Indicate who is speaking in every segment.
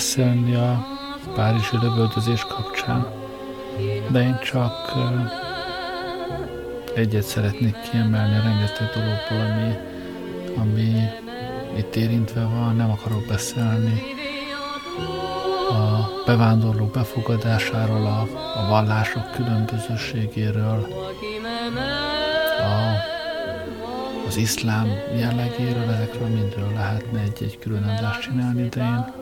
Speaker 1: beszélni a Párizsi lövöldözés kapcsán, de én csak egyet szeretnék kiemelni a rengeteg dologból, ami, ami itt érintve van, nem akarok beszélni a bevándorlók befogadásáról, a, a vallások különbözőségéről, a, az iszlám jellegéről, ezekről mindről lehetne egy-egy külön adást csinálni, de én,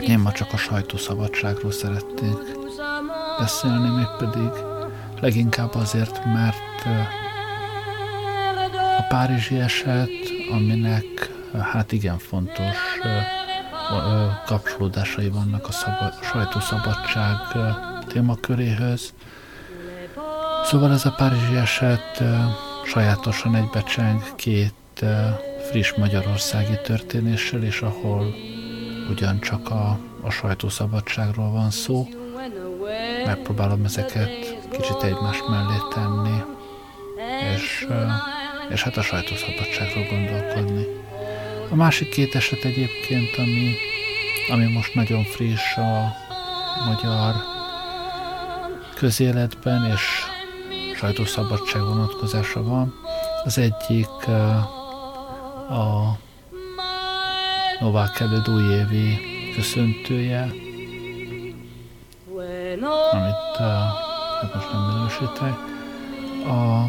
Speaker 1: én ma csak a sajtószabadságról szeretnék beszélni, mégpedig leginkább azért, mert a párizsi eset, aminek hát igen fontos kapcsolódásai vannak a szaba, sajtószabadság ö, témaköréhöz. Szóval ez a párizsi eset sajátosan egybecseng két friss magyarországi történéssel, és ahol ugyancsak a, a sajtószabadságról van szó. Megpróbálom ezeket kicsit egymás mellé tenni, és, ö, és hát a sajtószabadságról gondolkodni. A másik két eset egyébként, ami, ami most nagyon friss a magyar közéletben, és sajtószabadság vonatkozása van. Az egyik ö, a Novák előtt újévi köszöntője, amit uh, hát most nem minősítek. A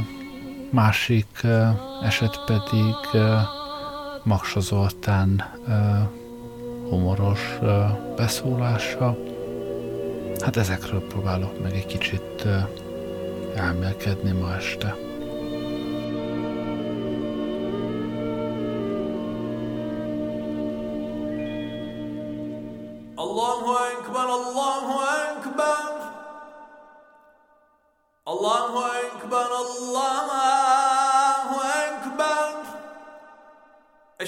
Speaker 1: másik uh, eset pedig uh, Maksa Zoltán uh, humoros uh, beszólása. Hát ezekről próbálok meg egy kicsit uh, elmélkedni ma este.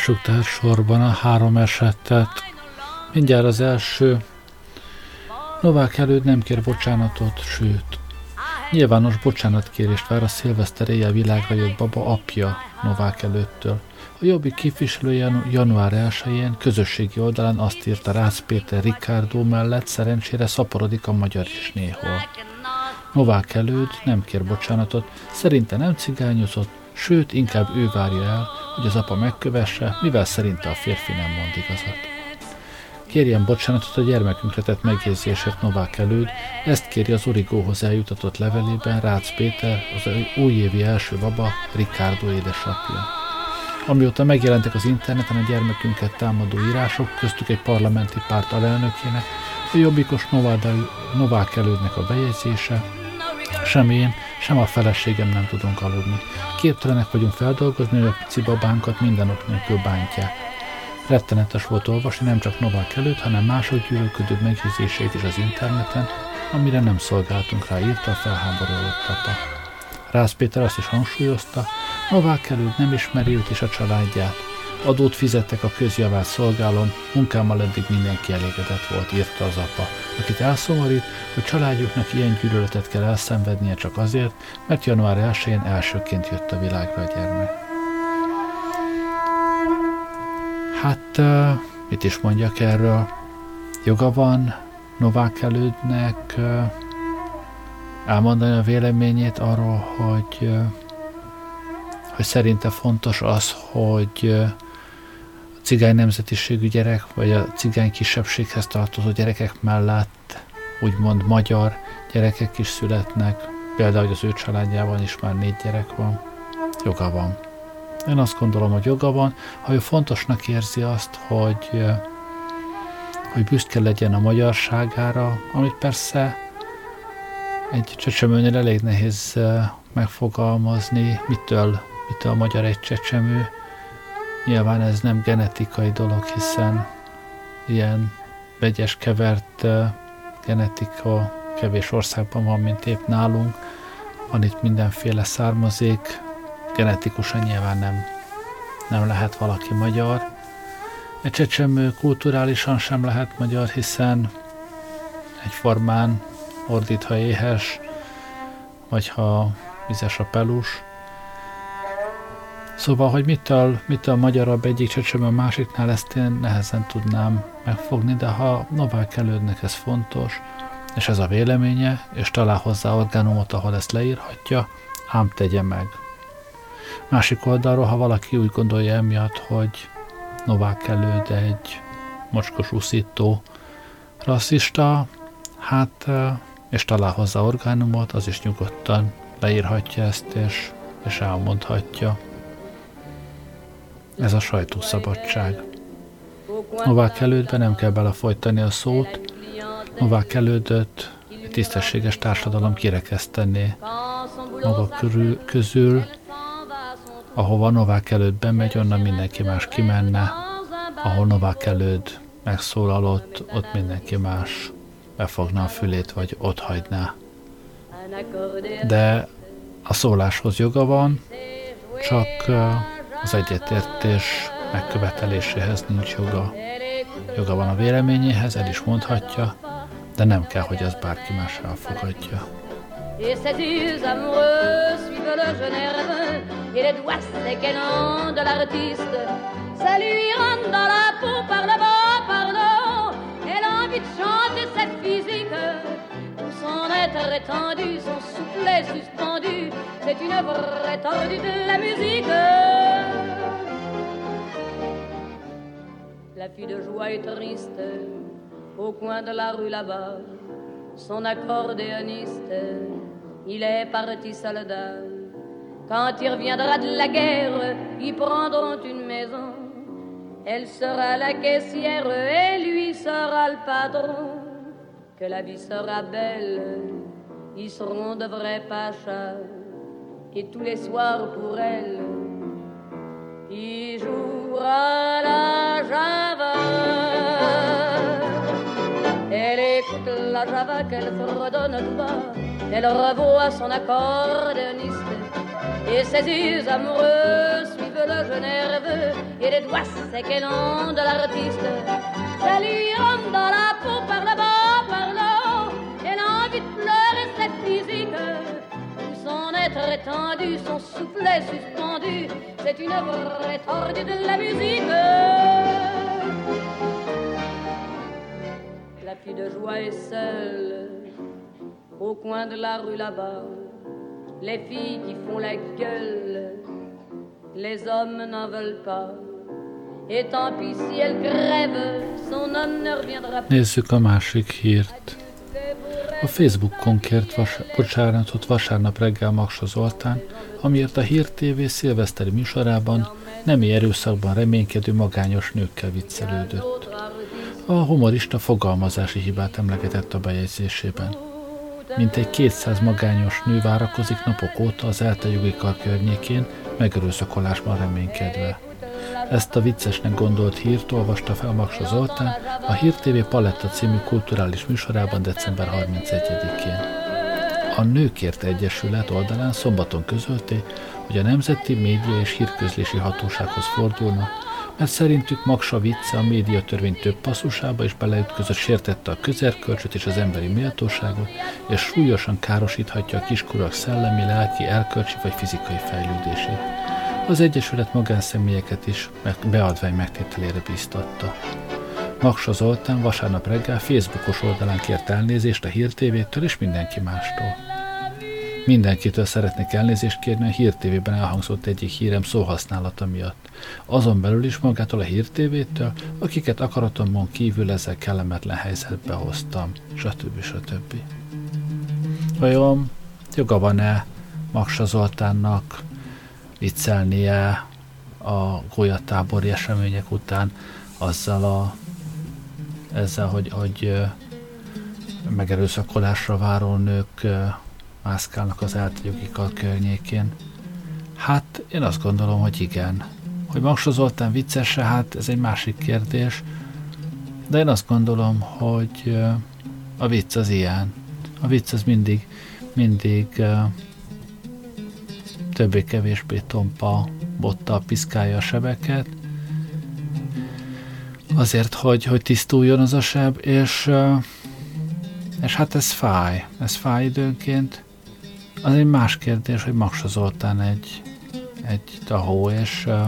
Speaker 1: Lássuk tehát sorban a három esetet. Mindjárt az első. Novák előtt nem kér bocsánatot, sőt, Nyilvános bocsánatkérést vár a szilveszter éjjel világra jött baba apja Novák előttől. A jobbik képviselő január 1-én közösségi oldalán azt írta Rácz Péter Ricardo mellett, szerencsére szaporodik a magyar is néhol. Novák előd nem kér bocsánatot, szerinte nem cigányozott, sőt, inkább ő várja el, hogy az apa megkövesse, mivel szerinte a férfi nem mond igazat. Kérjen bocsánatot a gyermekünkre tett megjegyzésért Novák előd, ezt kéri az Origóhoz eljutatott levelében Rácz Péter, az újévi első baba, Ricardo édesapja. Amióta megjelentek az interneten a gyermekünket támadó írások, köztük egy parlamenti párt alelnökének, a jobbikos Novák elődnek a bejegyzése, sem én, sem a feleségem nem tudunk aludni. Képtelenek vagyunk feldolgozni, hogy a pici babánkat minden ok nélkül bántják. Rettenetes volt olvasni nem csak Novák előtt, hanem mások gyűlölködő megjegyzéseit is az interneten, amire nem szolgáltunk rá, írta a felháborodott apa. Rász Péter azt is hangsúlyozta, Novák előtt nem ismeri őt és a családját. Adót fizettek a közjavát szolgálom, munkámmal eddig mindenki elégedett volt, írta az apa, akit elszomorít, hogy családjuknak ilyen gyűlöletet kell elszenvednie csak azért, mert január 1-én elsőként jött a világra a gyermek. Hát, mit is mondjak erről? Joga van Novák elődnek elmondani a véleményét arról, hogy, hogy szerinte fontos az, hogy cigány nemzetiségű gyerek, vagy a cigány kisebbséghez tartozó gyerekek mellett úgymond magyar gyerekek is születnek, például, hogy az ő családjában is már négy gyerek van. Joga van. Én azt gondolom, hogy joga van, ha ő fontosnak érzi azt, hogy, hogy büszke legyen a magyarságára, amit persze egy csecsemőnél elég nehéz megfogalmazni, mitől, mitől magyar egy csecsemő. Nyilván ez nem genetikai dolog, hiszen ilyen vegyes kevert genetika kevés országban van, mint épp nálunk. Van itt mindenféle származék, genetikusan nyilván nem, nem lehet valaki magyar. Egy csecsemő kulturálisan sem lehet magyar, hiszen egyformán ordít, ha éhes, vagy ha vizes a pelus. Szóval, hogy mitől, mitől magyarabb egyik csecsemő a másiknál, ezt én nehezen tudnám megfogni, de ha Novák elődnek ez fontos, és ez a véleménye, és talál hozzá orgánumot, ahol ezt leírhatja, ám tegye meg. Másik oldalról, ha valaki úgy gondolja emiatt, hogy Novák előd egy mocskos úszító rasszista, hát és talál hozzá orgánumot, az is nyugodtan leírhatja ezt, és, és elmondhatja. Ez a sajtószabadság. Novák elődben nem kell belefolytani a szót, Novák elődöt egy tisztességes társadalom kirekesztené maga körül, közül, ahova Novák előtt bemegy, onnan mindenki más kimenne, ahol Novák előtt megszólalott, ott mindenki más befogna a fülét, vagy ott hagyná. De a szóláshoz joga van, csak az egyetértés megköveteléséhez nincs joga. Joga van a véleményéhez, el is mondhatja, de nem kell, hogy ez bárki más elfogadja.
Speaker 2: Et ses yeux amoureux suivent le jeune herbe Et les doigts séquennants de l'artiste Ça lui rentre dans la peau par le bas, pardon Elle a envie de chanter cette physique Tout son être étendu, son soufflet suspendu C'est une vraie tordue de la musique La fille de joie est triste Au coin de la rue là-bas Son accordéoniste il est parti soldat. Quand il reviendra de la guerre, ils prendront une maison. Elle sera la caissière et lui sera le patron. Que la vie sera belle, ils seront de vrais pachas et tous les soirs pour elle qui joue à la java? Elle écoute la java qu'elle fredonne tout bas, elle revoit son accordéoniste et ses yeux amoureux suivent le jeu nerveux et les doigts secs et de l'artiste. Ça lui dans la peau par la son soufflet suspendu, c'est une vraie tordue de la musique. La fille de joie est seule au coin de la rue là-bas. Les filles qui font la gueule, les hommes n'en veulent pas. Et tant pis si elle crève, son homme ne reviendra pas.
Speaker 1: Nézzük. A Facebookon kért vas- bocsánatot vasárnap reggel Maksa Zoltán, amiért a Hír TV szilveszteri műsorában nemi erőszakban reménykedő magányos nőkkel viccelődött. A humorista fogalmazási hibát emlegetett a bejegyzésében. Mintegy 200 magányos nő várakozik napok óta az ELTE jogi kar környékén, megerőszakolásban reménykedve. Ezt a viccesnek gondolt hírt olvasta fel Maksa Zoltán a Hír TV Paletta című kulturális műsorában december 31-én. A Nőkért Egyesület oldalán szombaton közölték, hogy a Nemzeti Média és Hírközlési Hatósághoz fordulnak, mert szerintük Maksa vicce a médiatörvény több passzusába is beleütközött, sértette a közerkölcsöt és az emberi méltóságot, és súlyosan károsíthatja a kiskorúak szellemi, lelki, erkölcsi vagy fizikai fejlődését. Az Egyesület magánszemélyeket is beadvány megtételére bíztatta. Maksa Zoltán vasárnap reggel Facebookos oldalán kért elnézést a Hír TV-től és mindenki mástól. Mindenkitől szeretnék elnézést kérni a Hír TV-ben elhangzott egyik hírem szóhasználata miatt. Azon belül is magától a Hír TV-től, akiket akaratomon kívül ezzel kellemetlen helyzetbe hoztam, stb. stb. Vajon joga van-e Maksa Zoltánnak viccelnie a golyatábori események után azzal a ezzel, hogy, hogy megerőszakolásra váró nők mászkálnak az eltegyjogi kar környékén. Hát én azt gondolom, hogy igen. Hogy Maksa Zoltán vicces hát ez egy másik kérdés, de én azt gondolom, hogy a vicc az ilyen. A vicc az mindig, mindig többé-kevésbé tompa bottal piszkálja a sebeket, azért, hogy, hogy tisztuljon az a seb, és, ö, és hát ez fáj, ez fáj időnként. Az egy más kérdés, hogy Maksa Zoltán egy, egy tahó, és ö,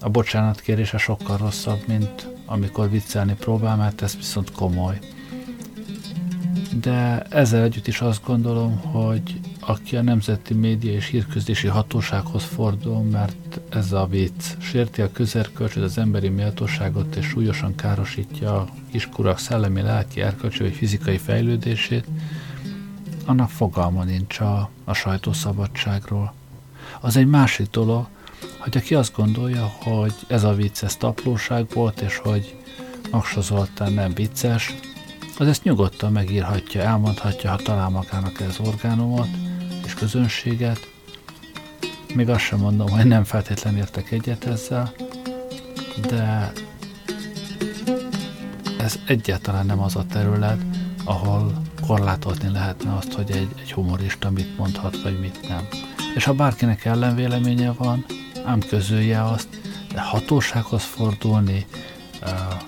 Speaker 1: a bocsánatkérése sokkal rosszabb, mint amikor viccelni próbál, mert ez viszont komoly. De ezzel együtt is azt gondolom, hogy aki a Nemzeti Média és Hírközlési Hatósághoz fordul, mert ez a vicc. Sérti a közerkölcsöt, az emberi méltóságot és súlyosan károsítja a kiskurak szellemi, lelki, erkölcsi vagy fizikai fejlődését, annak fogalma nincs a, a sajtószabadságról. Az egy másik dolog, hogy aki azt gondolja, hogy ez a vicc, ez taplóság volt, és hogy Maksa Zoltán nem vicces, az ezt nyugodtan megírhatja, elmondhatja, ha talál magának ez orgánumot és közönséget. Még azt sem mondom, hogy nem feltétlenül értek egyet ezzel, de ez egyáltalán nem az a terület, ahol korlátozni lehetne azt, hogy egy, egy humorista mit mondhat, vagy mit nem. És ha bárkinek ellenvéleménye van, ám közölje azt, de hatósághoz fordulni,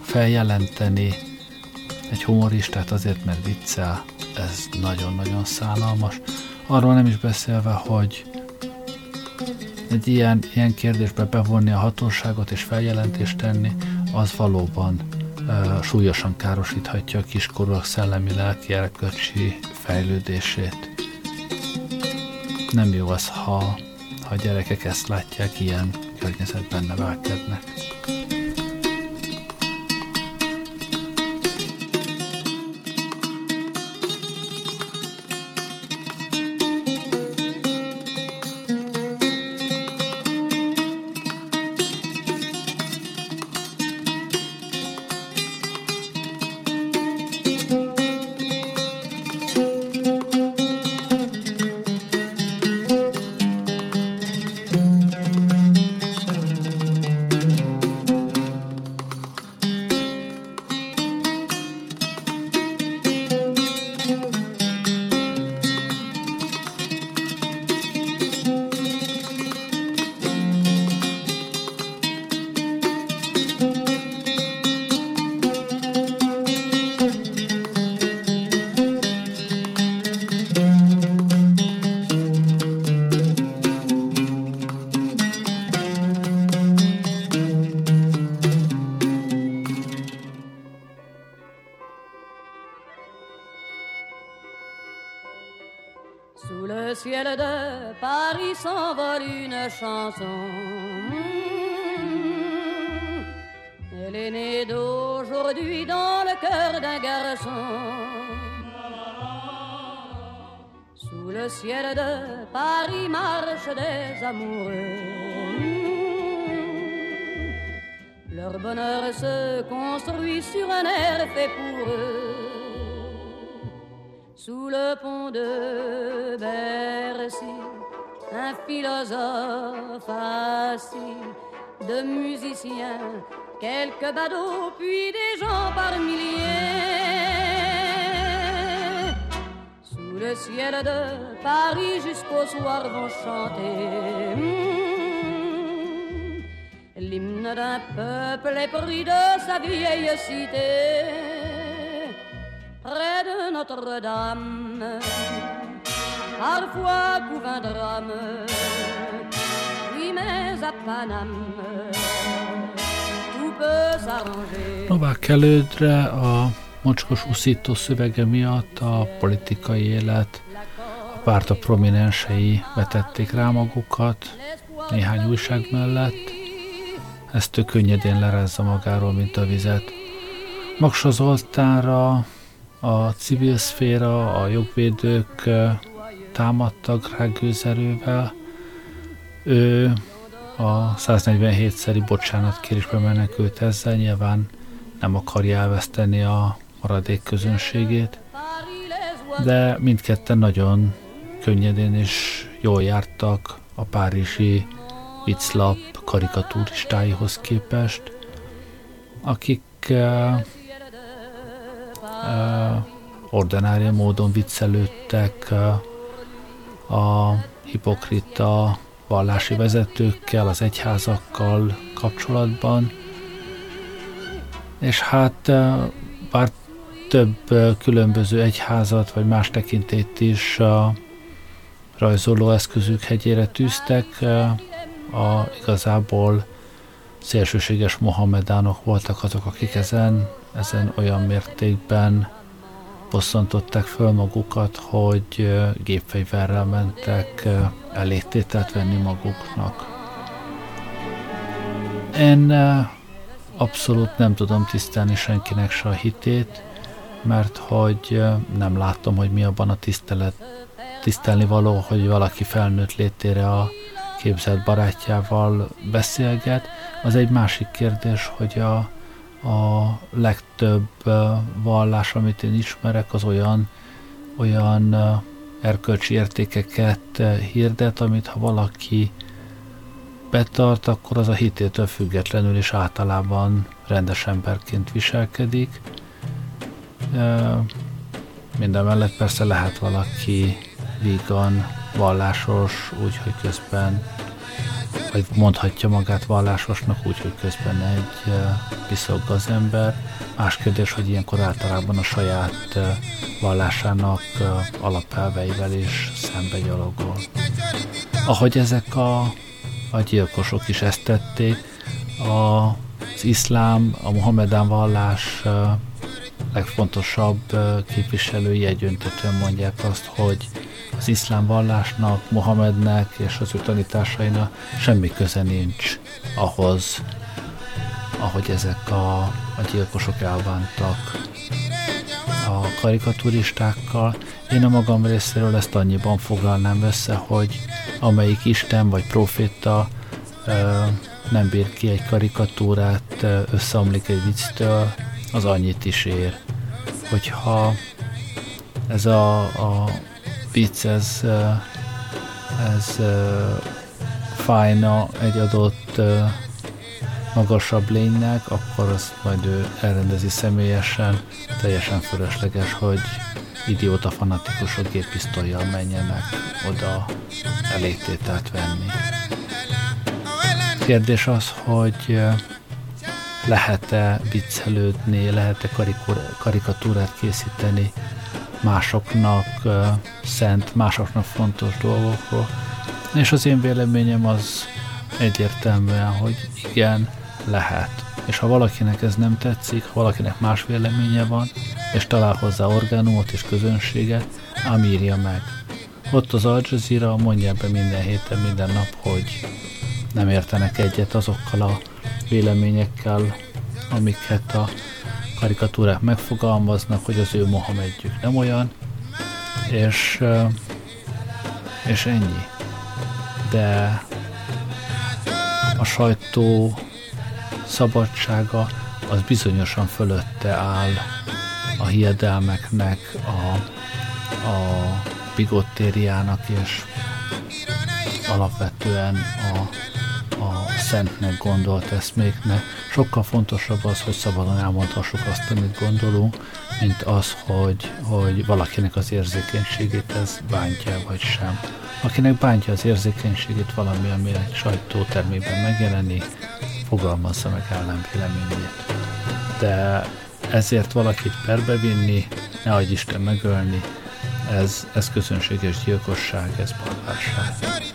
Speaker 1: feljelenteni egy humoristát azért, mert viccel, ez nagyon-nagyon szánalmas. Arról nem is beszélve, hogy egy ilyen, ilyen kérdésbe bevonni a hatóságot és feljelentést tenni, az valóban uh, súlyosan károsíthatja a kiskorúak szellemi, lelki, erkölcsi fejlődését. Nem jó az, ha, ha a gyerekek ezt látják, ilyen környezetben nevelkednek.
Speaker 2: Ciel de Paris s'envole une chanson. Elle est née d'aujourd'hui dans le cœur d'un garçon. Sous le ciel de Paris marchent des amoureux. Leur bonheur se construit sur un air fait pour eux sous le pont de Bercy, un philosophe assis, de musiciens, quelques badauds, puis des gens par milliers. Sous le ciel de Paris jusqu'au soir vont chanter. hmm, L'hymne d'un peuple épris de sa vieille cité près de Notre-Dame. Parfois couvre un drame, oui, mais à Paname, tout peut s'arranger.
Speaker 1: Novák elődre a mocskos uszító szövege miatt a politikai élet, a párta prominensei vetették rá magukat néhány újság mellett. Ezt ő könnyedén lerezza magáról, mint a vizet. Maksa Zoltánra a civil szféra, a jogvédők támadtak rá gőzerővel. Ő a 147-szeri bocsánatkérésbe menekült ezzel, nyilván nem akarja elveszteni a maradék közönségét, de mindketten nagyon könnyedén és jól jártak a párizsi vicclap karikaturistáihoz képest, akik ordinária módon viccelődtek a hipokrita vallási vezetőkkel, az egyházakkal kapcsolatban, és hát bár több különböző egyházat vagy más tekintét is a rajzoló eszközük hegyére tűztek, a igazából szélsőséges mohamedánok voltak azok, akik ezen, ezen olyan mértékben bosszantották föl magukat, hogy gépfegyverrel mentek ö, elégtételt venni maguknak. Én abszolút nem tudom tisztelni senkinek se a hitét, mert hogy nem látom, hogy mi abban a tisztelet, tisztelni való, hogy valaki felnőtt létére a képzelt barátjával beszélget. Az egy másik kérdés, hogy a, a legtöbb vallás, amit én ismerek, az olyan, olyan erkölcsi értékeket hirdet, amit ha valaki betart, akkor az a hitétől függetlenül is általában rendes emberként viselkedik. Minden mellett persze lehet valaki vígan, vallásos, úgyhogy közben vagy mondhatja magát vallásosnak, úgyhogy közben egy uh, piszok gazember. Más kérdés, hogy ilyenkor általában a saját vallásának alapelveivel is szembe gyalogol. Ahogy ezek a, a gyilkosok is ezt tették, a, az iszlám, a Mohamedán vallás legfontosabb képviselői egyöntetően mondják azt, hogy az iszlám vallásnak, Mohamednek és az ő tanításainak semmi köze nincs ahhoz, ahogy ezek a, a gyilkosok elbántak a karikaturistákkal. Én a magam részéről ezt annyiban foglalnám össze, hogy amelyik Isten vagy proféta ö, nem bír ki egy karikatúrát, összeomlik egy vicctől, az annyit is ér. Hogyha ez a, a vicc, ez, ez fájna egy adott magasabb lénynek, akkor azt majd ő elrendezi személyesen. Teljesen fölösleges, hogy idióta fanatikusok géppisztolyjal menjenek oda elégtételt venni. Kérdés az, hogy lehet-e viccelődni, lehet-e karikatúrát készíteni másoknak szent, másoknak fontos dolgokról. És az én véleményem az egyértelműen, hogy igen, lehet. És ha valakinek ez nem tetszik, ha valakinek más véleménye van, és talál hozzá orgánumot és közönséget, ám írja meg. ott az Al Jazeera mondja be minden héten, minden nap, hogy nem értenek egyet azokkal a véleményekkel, amiket a karikatúrák megfogalmaznak, hogy az ő Mohamedjük nem olyan, és, és ennyi. De a sajtó szabadsága az bizonyosan fölötte áll a hiedelmeknek, a, a bigottériának és alapvetően a szentnek gondolt eszméknek. Sokkal fontosabb az, hogy szabadon elmondhassuk azt, amit gondolunk, mint az, hogy, hogy valakinek az érzékenységét ez bántja vagy sem. Akinek bántja az érzékenységét valami, ami egy sajtótermében megjelenik, fogalmazza meg ellenvéleményét. De ezért valakit perbe vinni, ne Isten megölni, ez, ez közönséges gyilkosság, ez barbárság.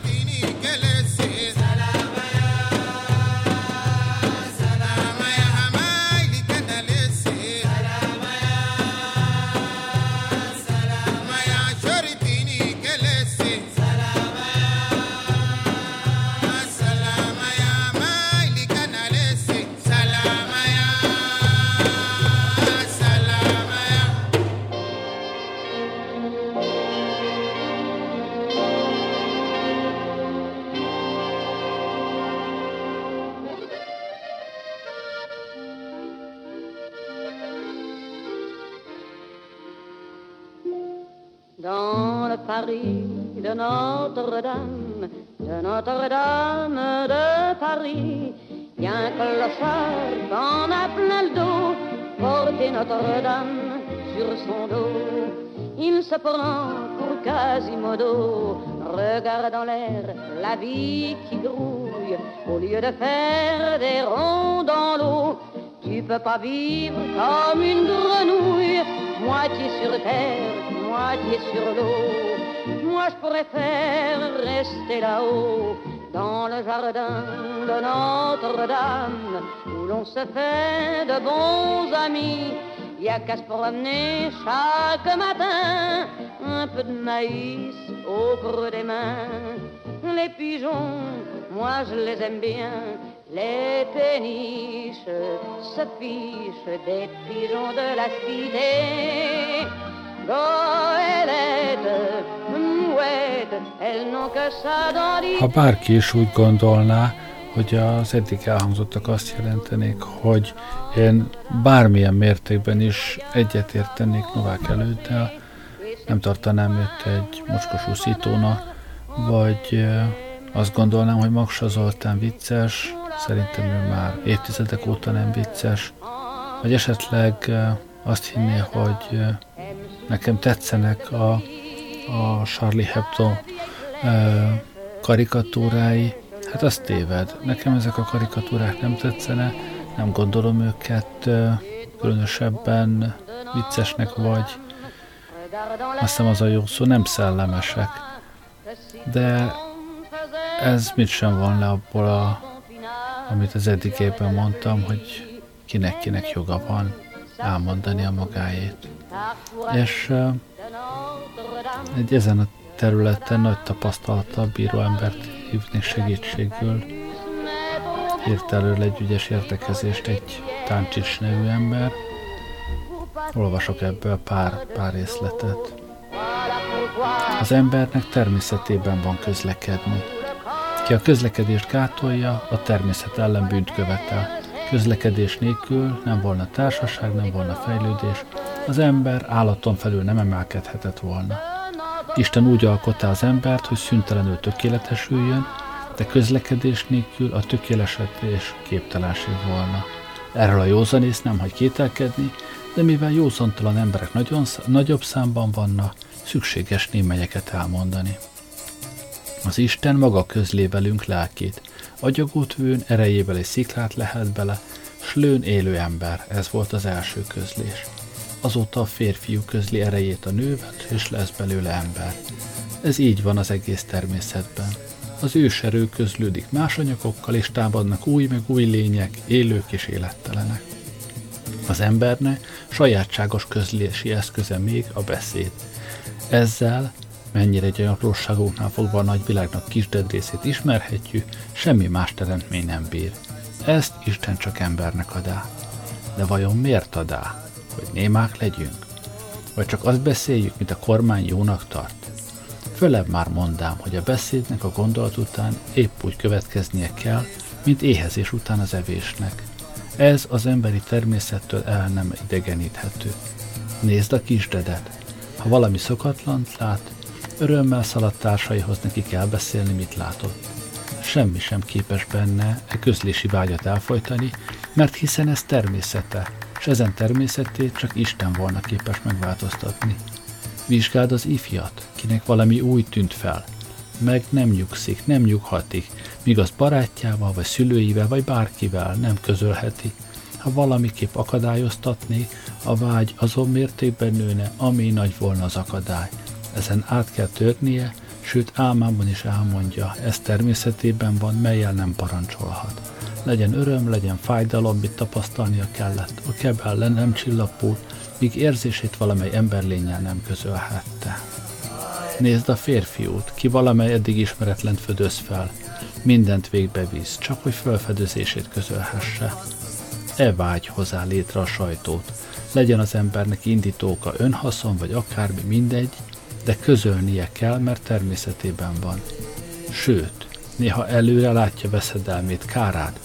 Speaker 2: Notre-Dame, de Notre-Dame de Paris. Y a un clochard qu'on a plein le dos, porter Notre-Dame sur son dos. Il se prend pour Quasimodo, regarde en l'air la vie qui grouille, au lieu de faire des ronds dans l'eau. Tu peux pas vivre comme une grenouille, moitié sur terre, moitié sur l'eau je préfère rester là-haut, dans le jardin de Notre-Dame, où l'on se fait de bons amis. Il y a qu'à se promener chaque matin, un peu de maïs au creux des mains. Les pigeons, moi je les aime bien. Les péniches se fichent des pigeons de la cité.
Speaker 1: Ha bárki is úgy gondolná, hogy az eddig elhangzottak azt jelentenék, hogy én bármilyen mértékben is egyetértenék Novák előddel, nem tartanám őt egy mocskos úszítónak, vagy azt gondolnám, hogy Maksa Zoltán vicces, szerintem ő már évtizedek óta nem vicces, vagy esetleg azt hinné, hogy nekem tetszenek a, a Charlie Hebdo karikatúrái, hát az téved. Nekem ezek a karikatúrák nem tetszene, nem gondolom őket különösebben viccesnek vagy, azt hiszem az a jó szó, nem szellemesek. De ez mit sem van le abból, a, amit az eddigében mondtam, hogy kinek-kinek joga van elmondani a magáét. És uh, egy ezen a területen nagy tapasztalattal bíró embert hívni segítségül írt elő egy ügyes értekezést egy Táncsics nevű ember. Olvasok ebből pár, pár részletet. Az embernek természetében van közlekedni. Ki a közlekedést gátolja, a természet ellen bűnt követel. Közlekedés nélkül nem volna társaság, nem volna fejlődés, az ember állaton felül nem emelkedhetett volna. Isten úgy alkotta az embert, hogy szüntelenül tökéletesüljön, de közlekedés nélkül a tökélesedés képtelenség volna. Erről a józanész nem hagy kételkedni, de mivel józantalan emberek nagyon, nagyobb számban vannak, szükséges némelyeket elmondani. Az Isten maga közlé velünk lelkét, agyagút vőn erejével egy sziklát lehet bele, s lőn élő ember, ez volt az első közlés. Azóta a férfiú közli erejét a nővel, és lesz belőle ember. Ez így van az egész természetben. Az őserő közlődik más anyagokkal, és támadnak új meg új lények, élők és élettelenek. Az embernek sajátságos közlési eszköze még a beszéd. Ezzel mennyire egy apróságoknál fogva a nagyvilágnak kisded részét ismerhetjük, semmi más teremtmény nem bír. Ezt Isten csak embernek adá. De vajon miért adá? Hogy némák legyünk? Vagy csak azt beszéljük, mint a kormány jónak tart? Fölebb már mondám, hogy a beszédnek a gondolat után épp úgy következnie kell, mint éhezés után az evésnek. Ez az emberi természettől el nem idegeníthető. Nézd a kisdedet. Ha valami szokatlant lát, örömmel szaladt társaihoz neki kell beszélni, mit látott. Semmi sem képes benne e közlési vágyat elfolytani, mert hiszen ez természete, és ezen természetét csak Isten volna képes megváltoztatni. Vizsgáld az ifjat, kinek valami új tűnt fel. Meg nem nyugszik, nem nyughatik, míg az barátjával, vagy szülőivel, vagy bárkivel nem közölheti. Ha valamiképp akadályoztatné, a vágy azon mértékben nőne, ami nagy volna az akadály. Ezen át kell törnie, sőt álmában is elmondja, ez természetében van, melyel nem parancsolhat. Legyen öröm, legyen fájdalom, mit tapasztalnia kellett. A kebel le nem csillapult, míg érzését valamely emberlényel nem közölhette. Nézd a férfiút, ki valamely eddig ismeretlent födöz fel. Mindent végbe visz, csak hogy felfedezését közölhesse. E vágy hozzá létre a sajtót. Legyen az embernek indítóka önhaszon, vagy akármi, mindegy, de közölnie kell, mert természetében van. Sőt, néha előre látja veszedelmét, kárát,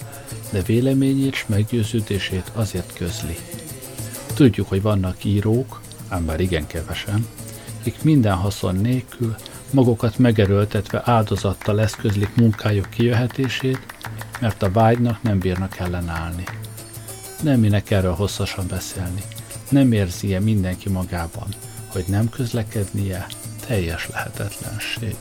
Speaker 1: de véleményét és meggyőződését azért közli. Tudjuk, hogy vannak írók, ám bár igen kevesen, akik minden haszon nélkül, magukat megerőltetve áldozattal eszközlik munkájuk kijöhetését, mert a vágynak nem bírnak ellenállni. Nem minek erről hosszasan beszélni. Nem érzi-e mindenki magában, hogy nem közlekednie teljes lehetetlenség.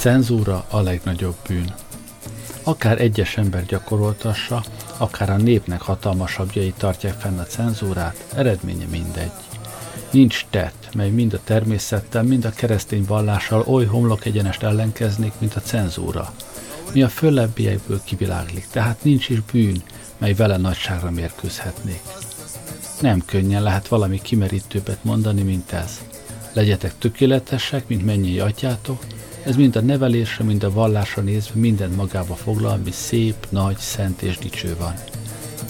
Speaker 1: Cenzúra a legnagyobb bűn. Akár egyes ember gyakoroltassa, akár a népnek hatalmasabbjai tartják fenn a cenzúrát, eredménye mindegy. Nincs tett, mely mind a természettel, mind a keresztény vallással oly homlok egyenest ellenkeznék, mint a cenzúra. Mi a föllebbiekből kiviláglik, tehát nincs is bűn, mely vele nagyságra mérkőzhetnék. Nem könnyen lehet valami kimerítőbbet mondani, mint ez. Legyetek tökéletesek, mint mennyi atyátok, ez mind a nevelésre, mind a vallásra nézve mindent magába foglal, ami szép, nagy, szent és dicső van.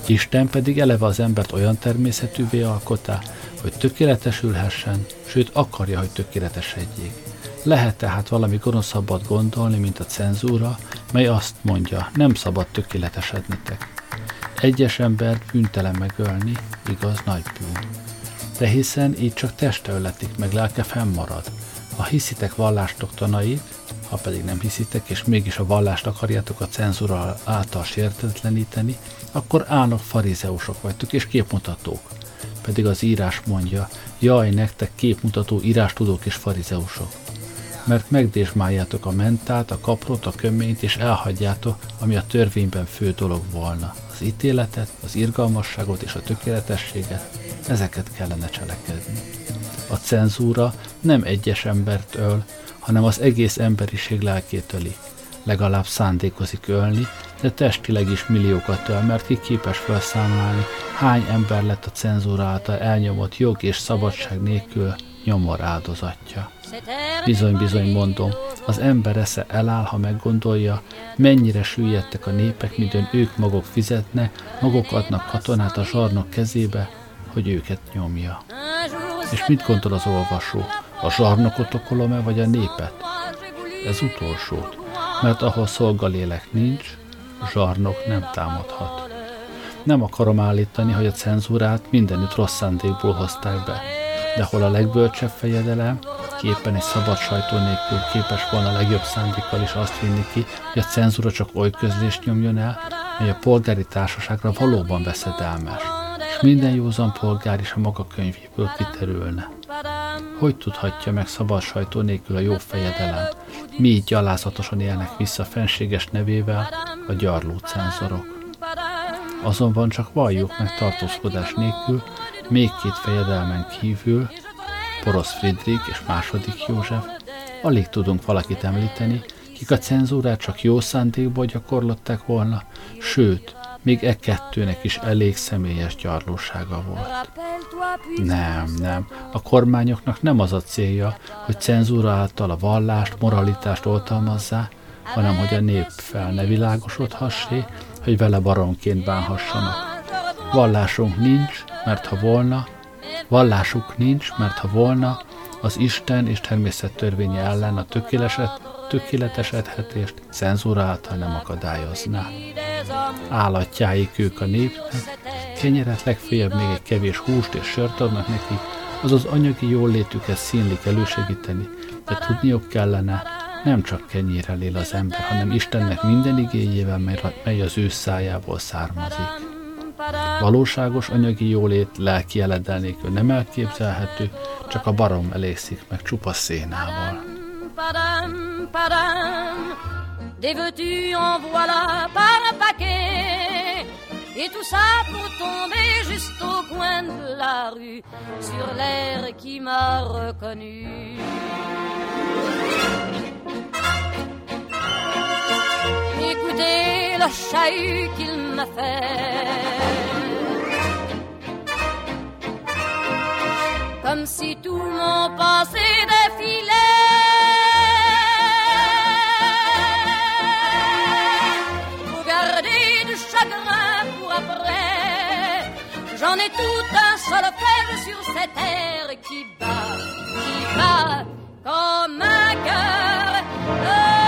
Speaker 1: Isten pedig eleve az embert olyan természetűvé alkotá, hogy tökéletesülhessen, sőt akarja, hogy tökéletesedjék. Lehet tehát valami gonoszabbat gondolni, mint a cenzúra, mely azt mondja, nem szabad tökéletesednetek. Egyes embert bűntelen megölni, igaz, nagy bűn. De hiszen így csak teste öletik, meg lelke fennmarad, ha hiszitek vallástok tanait, ha pedig nem hiszitek, és mégis a vallást akarjátok a cenzúra által sértetleníteni, akkor állnak farizeusok vagytok és képmutatók. Pedig az írás mondja, jaj nektek képmutató írástudók és farizeusok. Mert megdésmáljátok a mentát, a kaprot, a köményt, és elhagyjátok, ami a törvényben fő dolog volna. Az ítéletet, az irgalmasságot és a tökéletességet, ezeket kellene cselekedni. A cenzúra nem egyes embert öl, hanem az egész emberiség lelkét öli. Legalább szándékozik ölni, de testileg is milliókat öl, mert ki képes felszámolni, hány ember lett a cenzúra által elnyomott jog és szabadság nélkül nyomor áldozatja. Bizony-bizony mondom, az ember esze eláll, ha meggondolja, mennyire süllyedtek a népek, midőn ők maguk fizetne, maguk adnak katonát a zsarnok kezébe, hogy őket nyomja. És mit gondol az olvasó? A zsarnokot okolom-e, vagy a népet? Ez utolsót, mert ahol szolgalélek nincs, zsarnok nem támadhat. Nem akarom állítani, hogy a cenzúrát mindenütt rossz szándékból hozták be, de hol a legbölcsebb fejedelem, képen egy szabad sajtó nélkül képes volna a legjobb szándékkal is azt vinni ki, hogy a cenzúra csak oly közlést nyomjon el, mely a polgári társaságra valóban veszedelmes, minden józan polgár is a maga könyvéből kiterülne. Hogy tudhatja meg szabad sajtó nélkül a jó fejedelem, mi így gyalázatosan élnek vissza fenséges nevével a gyarló cenzorok? Azonban csak valljuk meg tartózkodás nélkül, még két fejedelmen kívül, Porosz Friedrich és második József, alig tudunk valakit említeni, kik a cenzúrát csak jó szándékból gyakorlották volna, sőt, még e kettőnek is elég személyes gyarlósága volt. Nem, nem, a kormányoknak nem az a célja, hogy cenzúra által a vallást, moralitást oltalmazzá, hanem hogy a nép fel ne világosodhassé, hogy vele baronként bánhassanak. Vallásunk nincs, mert ha volna, vallásuk nincs, mert ha volna, az Isten és természet törvénye ellen a tökéletesedhetést cenzúra által nem akadályozná. Állatjáik ők a népnek, kenyeret legfeljebb még egy kevés húst és sört adnak neki, azaz anyagi jólétüket színlik elősegíteni, de tudniuk kellene, nem csak kenyérrel él az ember, hanem Istennek minden igényével, mely az ő szájából származik. Valóságos anyagi jólét lelki eledel nélkül nem elképzelhető, csak a barom elégszik meg csupa szénával. Dévêtu en voilà par un paquet Et tout ça pour tomber juste au coin de la rue Sur l'air qui m'a reconnu Écoutez le chahut qu'il m'a fait. Comme si tout mon passé défilait. Pour après. J'en ai tout un solfège sur cette terre qui bat, qui bat comme un cœur.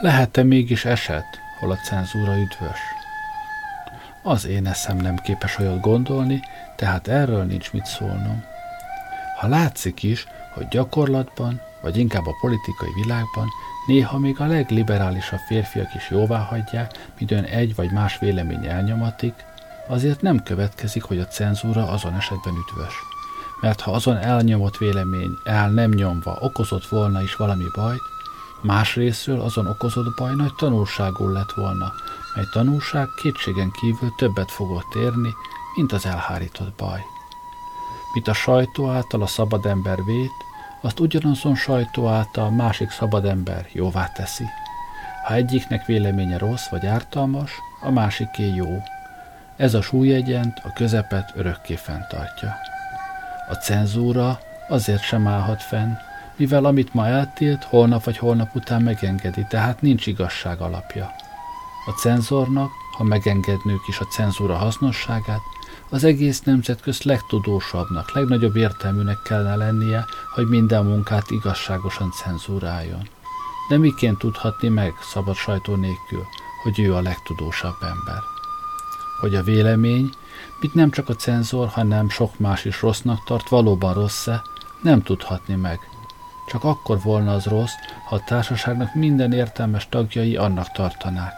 Speaker 1: Lehet-e mégis eset, hol a cenzúra üdvös? Az én eszem nem képes olyat gondolni, tehát erről nincs mit szólnom. Ha látszik is, hogy gyakorlatban, vagy inkább a politikai világban néha még a legliberálisabb férfiak is jóvá hagyják, midőn egy vagy más vélemény elnyomatik, azért nem következik, hogy a cenzúra azon esetben üdvös. Mert ha azon elnyomott vélemény el nem nyomva okozott volna is valami bajt, Másrésztről azon okozott baj nagy tanulságul lett volna, mely tanulság kétségen kívül többet fogott érni, mint az elhárított baj. Mit a sajtó által a szabad ember vét, azt ugyanazon sajtó által másik szabad ember jóvá teszi. Ha egyiknek véleménye rossz vagy ártalmas, a másiké jó. Ez a súlyegyent, a közepet örökké fenntartja. A cenzúra azért sem állhat fenn, mivel amit ma eltilt, holnap vagy holnap után megengedi, tehát nincs igazság alapja. A cenzornak, ha megengednők is a cenzúra hasznosságát, Az egész nemzet közt legtudósabbnak, legnagyobb értelműnek kellene lennie, hogy minden munkát igazságosan cenzúráljon. De miként tudhatni meg, szabad sajtó nélkül, hogy ő a legtudósabb ember? Hogy a vélemény, mit nem csak a cenzor, hanem sok más is rossznak tart, valóban rossz-e, nem tudhatni meg. Csak akkor volna az rossz, ha a társaságnak minden értelmes tagjai annak tartanák.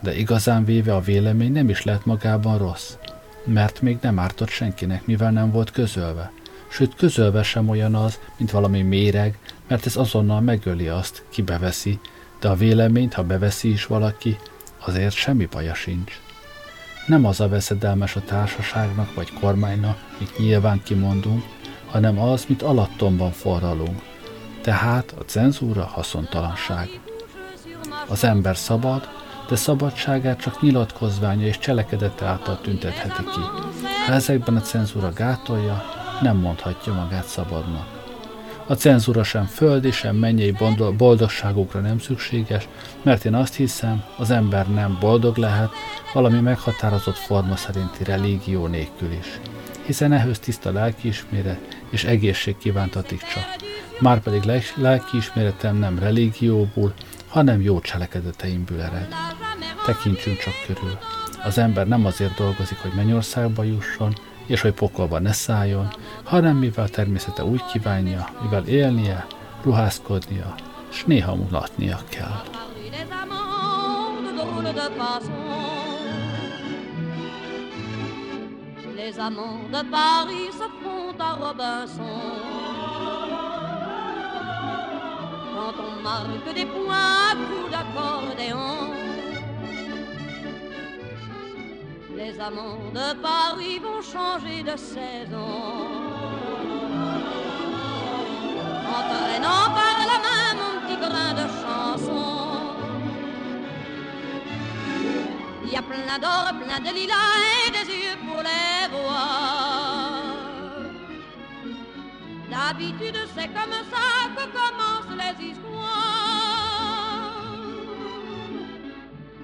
Speaker 1: De igazán véve a vélemény nem is lehet magában rossz, mert még nem ártott senkinek, mivel nem volt közölve. Sőt, közölve sem olyan az, mint valami méreg, mert ez azonnal megöli azt, ki beveszi, de a véleményt, ha beveszi is valaki, azért semmi baja sincs. Nem az a veszedelmes a társaságnak vagy kormánynak, mit nyilván kimondunk, hanem az, mit alattomban forralunk. Tehát a cenzúra haszontalanság. Az ember szabad, de szabadságát csak nyilatkozványa és cselekedete által tüntetheti ki. Ha ezekben a cenzúra gátolja, nem mondhatja magát szabadnak. A cenzúra sem földi, sem mennyei boldogságukra nem szükséges, mert én azt hiszem, az ember nem boldog lehet valami meghatározott forma szerinti religió nélkül is. Hiszen ehhez tiszta lelkiismeret és egészség kívántatik csak. Márpedig lelkiismeretem nem religióból, hanem jó cselekedeteimből ered. Tekintsünk csak körül. Az ember nem azért dolgozik, hogy mennyországba jusson, és hogy pokolba ne szálljon, hanem mivel természete úgy kívánja, mivel élnie, ruházkodnia, s néha mulatnia kell. Les amants de Paris se font à Robinson. Quand on marque des points à coups d'accordéon, les amants de Paris vont changer de saison. En traînant par la main mon petit grain de chanson. Il y a plein d'or, plein de lilas et des yeux les voir. D'habitude, c'est comme ça que commencent les histoires.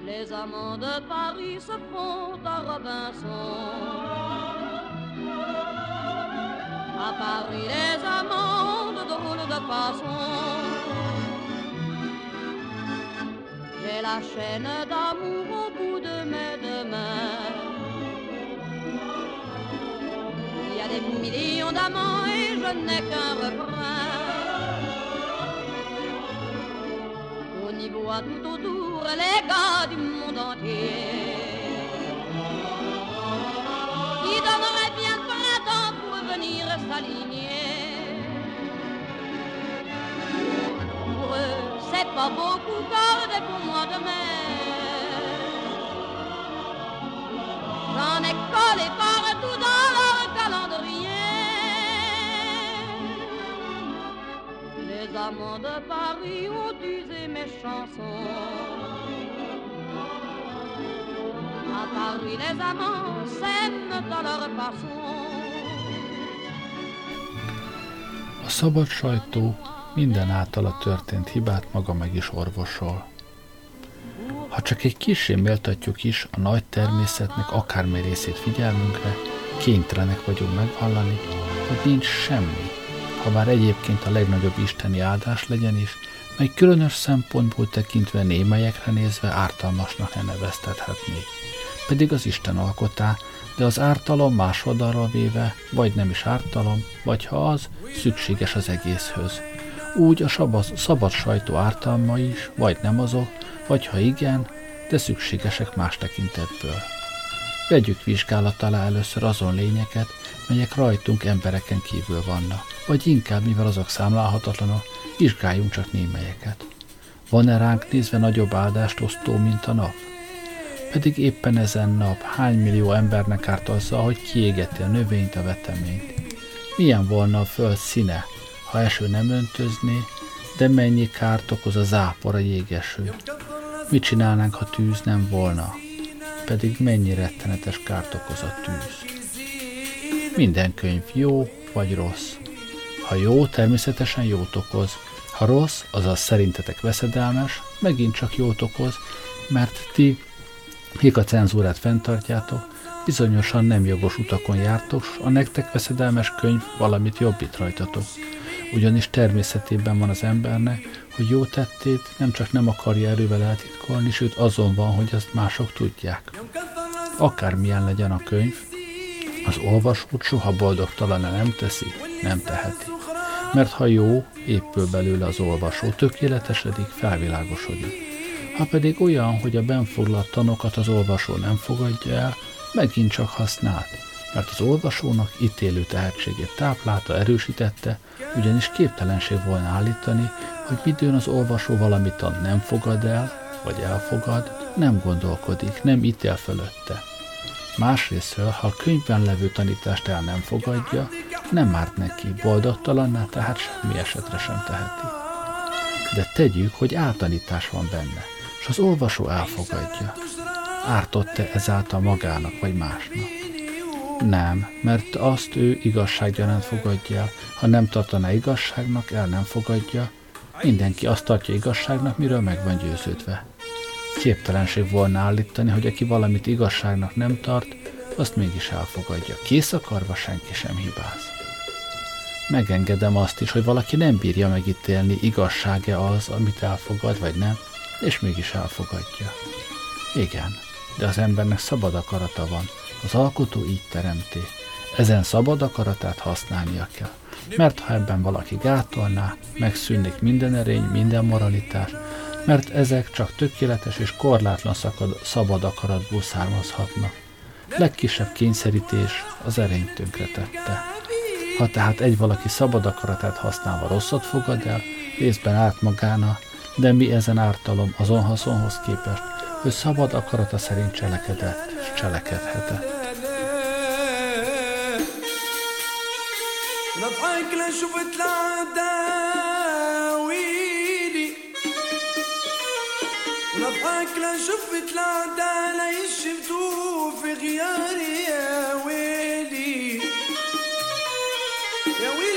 Speaker 1: Les amants de Paris se font à Robinson. À Paris, les amants de drôles de façon. J'ai la chaîne d'amour des millions d'amants et je n'ai qu'un refrain. On y voit tout autour les gars du monde entier. Qui donnerait bien le printemps pour venir s'aligner. Pour eux, c'est pas beaucoup, car des pour moi demain. J'en ai collé partout dans leur Les amants de Paris ont usé mes chansons. À Paris, les amants s'aiment à leur façon. A szabad sajtó minden általa történt hibát maga meg is orvosol. Ha csak egy kisé méltatjuk is a nagy természetnek akármely részét figyelmünkre, kénytelenek vagyunk meghallani, hogy nincs semmi, ha bár egyébként a legnagyobb isteni áldás legyen is, mely különös szempontból tekintve némelyekre nézve ártalmasnak ne neveztethetnék. Pedig az Isten alkotá, de az ártalom más oldalra véve, vagy nem is ártalom, vagy ha az, szükséges az egészhöz. Úgy a szabad, szabad sajtó ártalma is, vagy nem azok, vagy ha igen, de szükségesek más tekintetből. Vegyük vizsgálat alá először azon lényeket, melyek rajtunk embereken kívül vannak, vagy inkább, mivel azok számlálhatatlanok, vizsgáljunk csak némelyeket. Van-e ránk nézve nagyobb áldást osztó, mint a nap? Pedig éppen ezen nap hány millió embernek árt azzal, hogy kiégeti a növényt, a veteményt. Milyen volna a föld színe, ha eső nem öntözné, de mennyi kárt okoz a zápor, a jégeső. Mit csinálnánk, ha tűz nem volna? Pedig mennyi rettenetes kárt okoz a tűz. Minden könyv jó vagy rossz. Ha jó, természetesen jót okoz. Ha rossz, azaz szerintetek veszedelmes, megint csak jót okoz, mert ti, kik a cenzúrát fenntartjátok, bizonyosan nem jogos utakon jártok, s a nektek veszedelmes könyv valamit jobbít rajtatok. Ugyanis természetében van az embernek, hogy jó tettét nem csak nem akarja erővel eltitkolni, sőt azon van, hogy azt mások tudják. Akármilyen legyen a könyv, az olvasót soha boldogtalan nem teszi, nem teheti. Mert ha jó, épül belőle az olvasó, tökéletesedik, felvilágosodik. Ha pedig olyan, hogy a benfoglalt tanokat az olvasó nem fogadja el, megint csak használt, mert az olvasónak ítélő tehetségét táplálta, erősítette, ugyanis képtelenség volna állítani, hogy midőn az olvasó valamit nem fogad el, vagy elfogad, nem gondolkodik, nem ítél fölötte. Másrésztről, ha a könyvben levő tanítást el nem fogadja, nem árt neki, boldogtalanná tehát semmi esetre sem teheti. De tegyük, hogy áltanítás van benne, és az olvasó elfogadja. Ártott-e ezáltal magának vagy másnak? Nem, mert azt ő igazsággyanánt fogadja ha nem tartaná igazságnak, el nem fogadja, mindenki azt tartja igazságnak, miről meg van győződve. Képtelenség volna állítani, hogy aki valamit igazságnak nem tart, azt mégis elfogadja. Kész akarva senki sem hibáz. Megengedem azt is, hogy valaki nem bírja megítélni, igazsága az, amit elfogad, vagy nem, és mégis elfogadja. Igen, de az embernek szabad akarata van, az alkotó így teremti. Ezen szabad akaratát használnia kell. Mert ha ebben valaki gátolná, megszűnik minden erény, minden moralitás, mert ezek csak tökéletes és korlátlan szakad, szabad akaratból származhatnak. Legkisebb kényszerítés az erényt tönkretette. Ha tehát egy valaki szabad akaratát használva rosszat fogad el, részben árt magána, de mi ezen ártalom azon haszonhoz képest, hogy szabad akarata szerint cselekedett és cselekedhetett. نضحك لشفت العداويلي نضحك لشفت العدا يشفتوا في غياري يا ويلي يا ويلي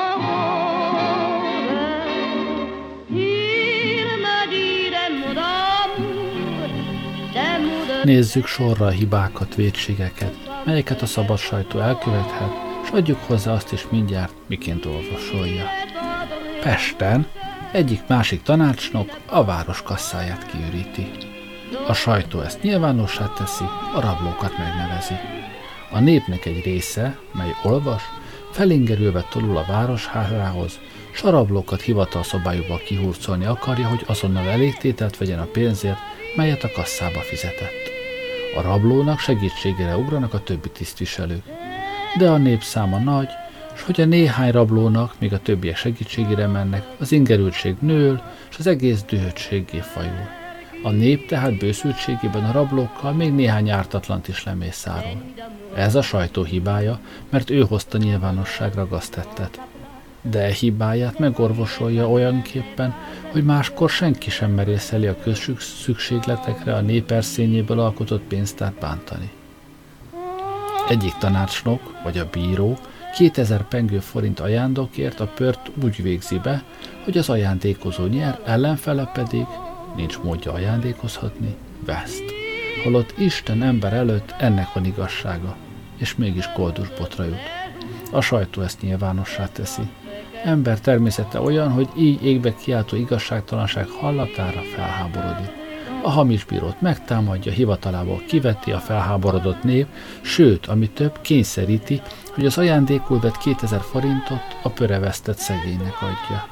Speaker 1: Nézzük sorra a hibákat, védségeket, melyeket a szabad sajtó elkövethet, és adjuk hozzá azt is mindjárt, miként olvasolja. Pesten egyik-másik tanácsnok a város kasszáját kiüríti. A sajtó ezt nyilvánossá teszi, a rablókat megnevezi. A népnek egy része, mely olvas, felingerülve tolul a városházához, s a rablókat hivatalszobájúba kihurcolni akarja, hogy azonnal elégtételt vegyen a pénzért, melyet a kasszába fizetett. A rablónak segítségére ugranak a többi tisztviselők. De a népszáma nagy, és hogy a néhány rablónak, még a többiek segítségére mennek, az ingerültség nől, és az egész dühöttségé fajul. A nép tehát bőszültségében a rablókkal még néhány ártatlant is lemészárol. Ez a sajtó hibája, mert ő hozta nyilvánosságra gaztettet de hibáját megorvosolja olyanképpen, hogy máskor senki sem merészeli a közszükségletekre a néperszényéből alkotott pénztárt bántani. Egyik tanácsnok, vagy a bíró 2000 pengő forint ajándokért a pört úgy végzi be, hogy az ajándékozó nyer, ellenfele pedig, nincs módja ajándékozhatni, veszt. Holott Isten ember előtt ennek van igazsága, és mégis koldus botra jut. A sajtó ezt nyilvánossá teszi, Ember természete olyan, hogy így égbe kiáltó igazságtalanság hallatára felháborodik. A hamis bírót megtámadja, hivatalából kiveti a felháborodott nép, sőt, ami több, kényszeríti, hogy az ajándékul vett 2000 forintot a pörevesztett szegénynek adja.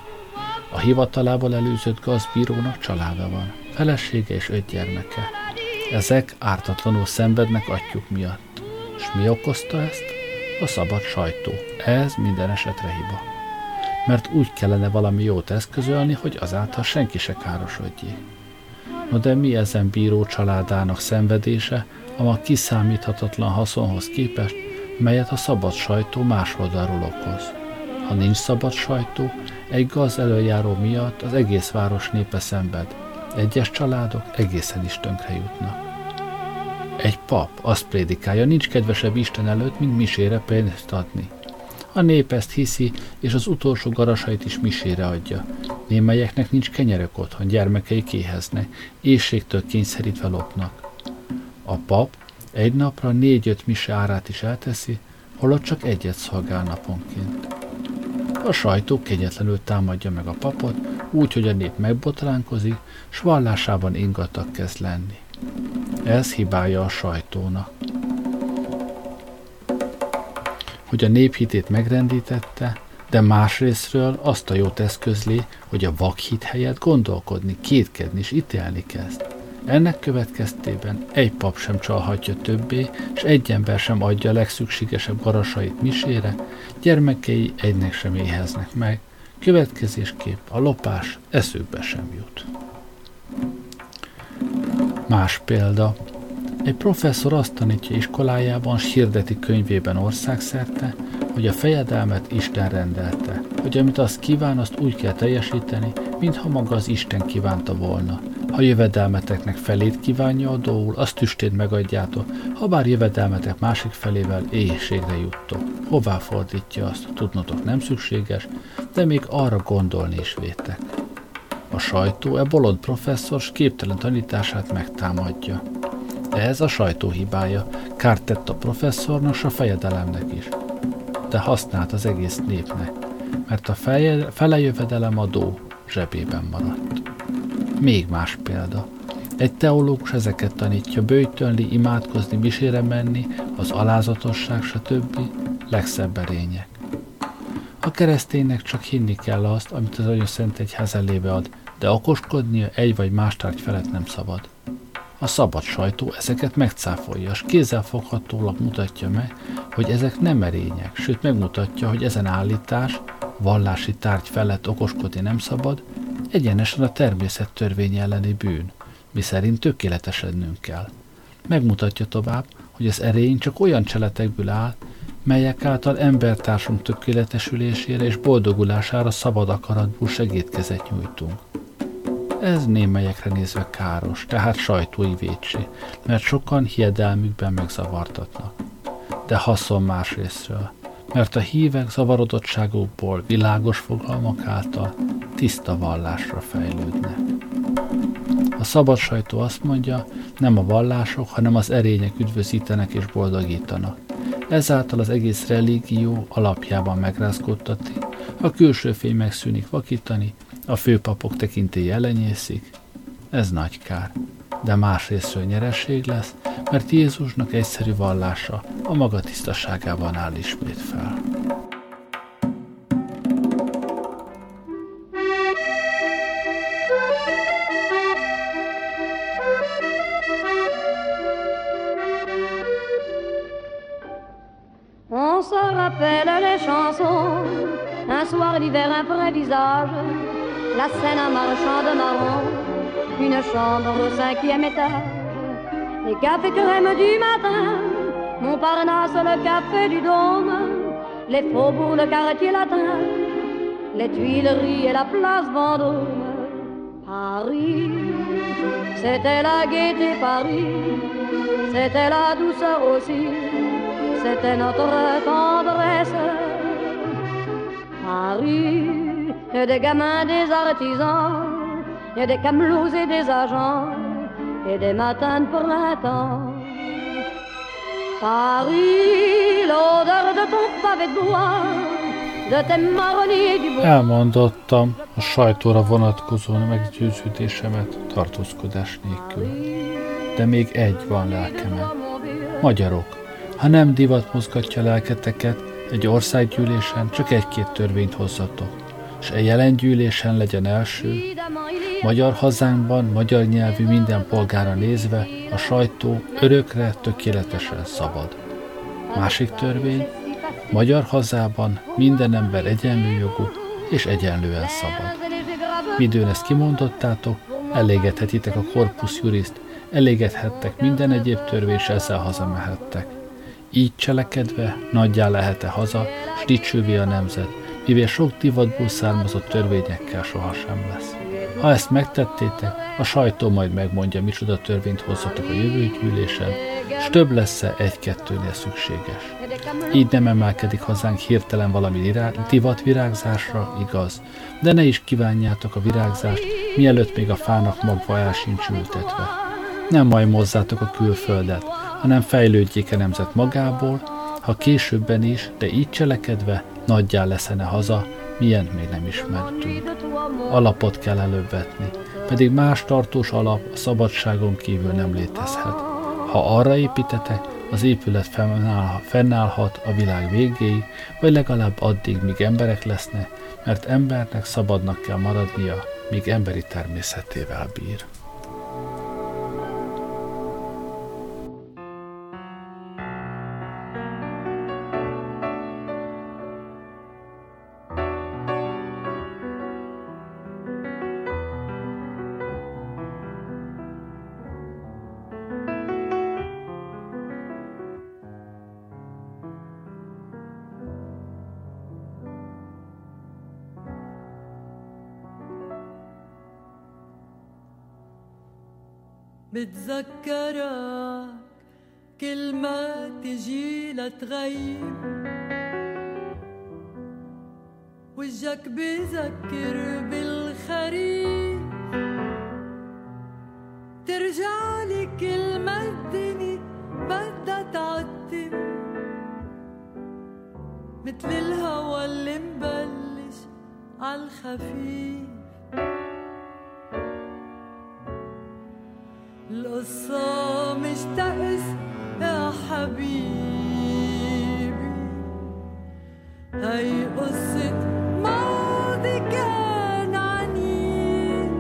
Speaker 1: A hivatalából előzött gazbírónak családja van, felesége és öt gyermeke. Ezek ártatlanul szenvednek atyuk miatt. És mi okozta ezt? a szabad sajtó. Ez minden esetre hiba. Mert úgy kellene valami jót eszközölni, hogy azáltal senki se károsodjék. No de mi ezen bíró családának szenvedése, a kiszámíthatatlan haszonhoz képest, melyet a szabad sajtó más oldalról okoz. Ha nincs szabad sajtó, egy gaz előjáró miatt az egész város népe szenved. Egyes családok egészen is tönkre jutnak. Egy pap azt prédikálja, nincs kedvesebb Isten előtt, mint misére pénzt adni. A nép ezt hiszi, és az utolsó garasait is misére adja. Némelyeknek nincs kenyerök otthon, gyermekei kéheznek, éjségtől kényszerítve lopnak. A pap egy napra négy-öt mise árát is elteszi, holott csak egyet szolgál naponként. A sajtó kegyetlenül támadja meg a papot, úgy, hogy a nép megbotránkozik, s vallásában ingatag kezd lenni. Ez hibája a sajtónak. Hogy a nép hitét megrendítette, de másrésztről azt a jót eszközli, hogy a vakhit helyett gondolkodni, kétkedni és ítélni kezd. Ennek következtében egy pap sem csalhatja többé, és egy ember sem adja a legszükségesebb garasait misére, gyermekei egynek sem éheznek meg, következésképp a lopás eszükbe sem jut. Más példa. Egy professzor azt tanítja iskolájában, s hirdeti könyvében országszerte, hogy a fejedelmet Isten rendelte, hogy amit azt kíván, azt úgy kell teljesíteni, mintha maga az Isten kívánta volna. Ha jövedelmeteknek felét kívánja adóul, azt tüstét megadjátok, ha bár jövedelmetek másik felével éjségre juttok. Hová fordítja azt, tudnotok nem szükséges, de még arra gondolni is vétek. A sajtó e bolond professzor képtelen tanítását megtámadja. Ez a sajtó hibája, kárt tett a professzornak, s a fejedelemnek is. De használt az egész népnek, mert a feje, felejövedelem adó zsebében maradt. Még más példa. Egy teológus ezeket tanítja, bőjtölni, imádkozni, misére menni, az alázatosság, stb. legszebb erények. A kereszténynek csak hinni kell azt, amit az Anya Szent Egyház elébe ad, de okoskodnia egy vagy más tárgy felett nem szabad. A szabad sajtó ezeket megcáfolja, és kézzelfoghatólag mutatja meg, hogy ezek nem erények, sőt megmutatja, hogy ezen állítás, vallási tárgy felett okoskodni nem szabad, egyenesen a természet törvény elleni bűn, miszerint tökéletesednünk kell. Megmutatja tovább, hogy az erény csak olyan cseletekből áll, melyek által embertársunk tökéletesülésére és boldogulására szabad akaratból segítkezet nyújtunk. Ez némelyekre nézve káros, tehát sajtói vétsé, mert sokan hiedelmükben megzavartatnak. De haszon másrésztről, mert a hívek zavarodottságukból világos fogalmak által tiszta vallásra fejlődnek. A szabad sajtó azt mondja, nem a vallások, hanem az erények üdvözítenek és boldogítanak. Ezáltal az egész religió alapjában megrázkodtati, a külső fény megszűnik vakítani, a főpapok tekintély elenyészik. Ez nagy kár, de másrésztről nyereség lesz, mert Jézusnak egyszerű vallása a maga tisztaságában áll ismét fel.
Speaker 2: Les cafés crème du matin, Montparnasse, le café du Dôme, les faubourgs, le quartier latin, les Tuileries et la place Vendôme. Paris, c'était la gaieté Paris, c'était la douceur aussi, c'était notre tendresse. Paris, et des gamins, des artisans, et des camelots et des agents, et des matins de printemps. Paris, l'odeur de ton pavé de bois.
Speaker 1: Elmondottam a sajtóra vonatkozó meggyőződésemet tartózkodás nélkül. De még egy van lelkemen. Magyarok. Ha nem divat mozgatja lelketeket, egy országgyűlésen csak egy-két törvényt hozzatok, és egy jelen gyűlésen legyen első, magyar hazánkban, magyar nyelvű minden polgára nézve, a sajtó örökre tökéletesen szabad. Másik törvény, Magyar hazában minden ember egyenlő jogú és egyenlően szabad. Midőn ezt kimondottátok, elégethetitek a Corpus Jurist, elégedhettek minden egyéb törvény, és ezzel hazamehettek. Így cselekedve nagyjá lehet-e haza, s dicsővé a nemzet, mivel sok divatból származott törvényekkel sohasem lesz. Ha ezt megtettétek, a sajtó majd megmondja, micsoda törvényt hozzatok a jövő gyűlésen, s több lesz-e egy-kettőnél szükséges. Így nem emelkedik hazánk hirtelen valami divat virágzásra, igaz, de ne is kívánjátok a virágzást, mielőtt még a fának magva el sincs ültetve. Nem majd mozzátok a külföldet, hanem fejlődjék a nemzet magából, ha későbben is, de így cselekedve, nagyjá leszene haza, milyen még nem ismertünk. Alapot kell előbb vetni, pedig más tartós alap a szabadságon kívül nem létezhet. Ha arra építetek, az épület fennáll, fennállhat a világ végéig, vagy legalább addig, míg emberek lesznek, mert embernek szabadnak kell maradnia, míg emberi természetével bír.
Speaker 3: بتذكرك كل ما تجي لتغيب وجهك بذكر بالخريف. ترجع لي كل ما الدنيا بدها تعتم. مثل الهوى اللي مبلش عالخفيف القصة مش تأس يا حبيبي. هاي قصة ماضي كان عنيف.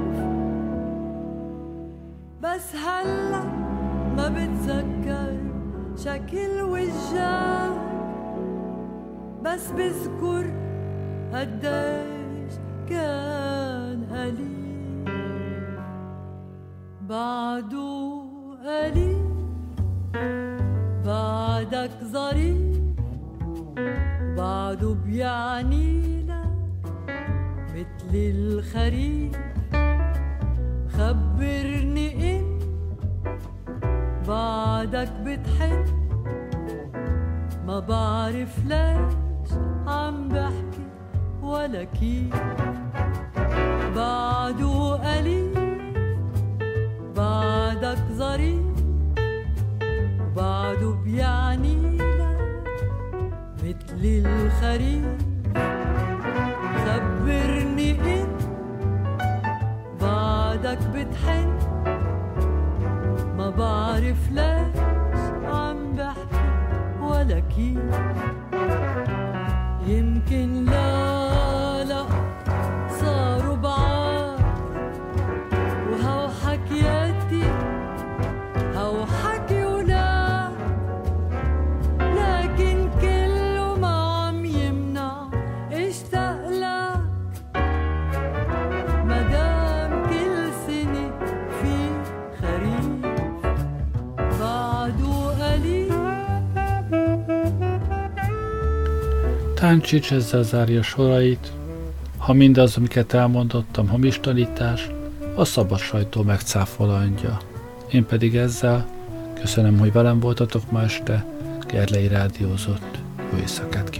Speaker 3: بس ما بتذكر شكل بس بذكر قديش كان الخريف خبرني إن بعدك بتحن ما بعرف ليش عم بحكي ولا كيف. بعده قليل بعدك ظريف. وبعده بيعني مثل الخريف. خبرني إن بعدك بتحن. ما بعرف ليش عم بحكي ولا كيف.
Speaker 1: Táncsics ezzel zárja sorait. Ha mindaz, amiket elmondottam, hamis tanítás, a szabad sajtó megcáfolandja. Én pedig ezzel köszönöm, hogy velem voltatok ma este, Gerlei Rádiózott. Jó éjszakát kívánok!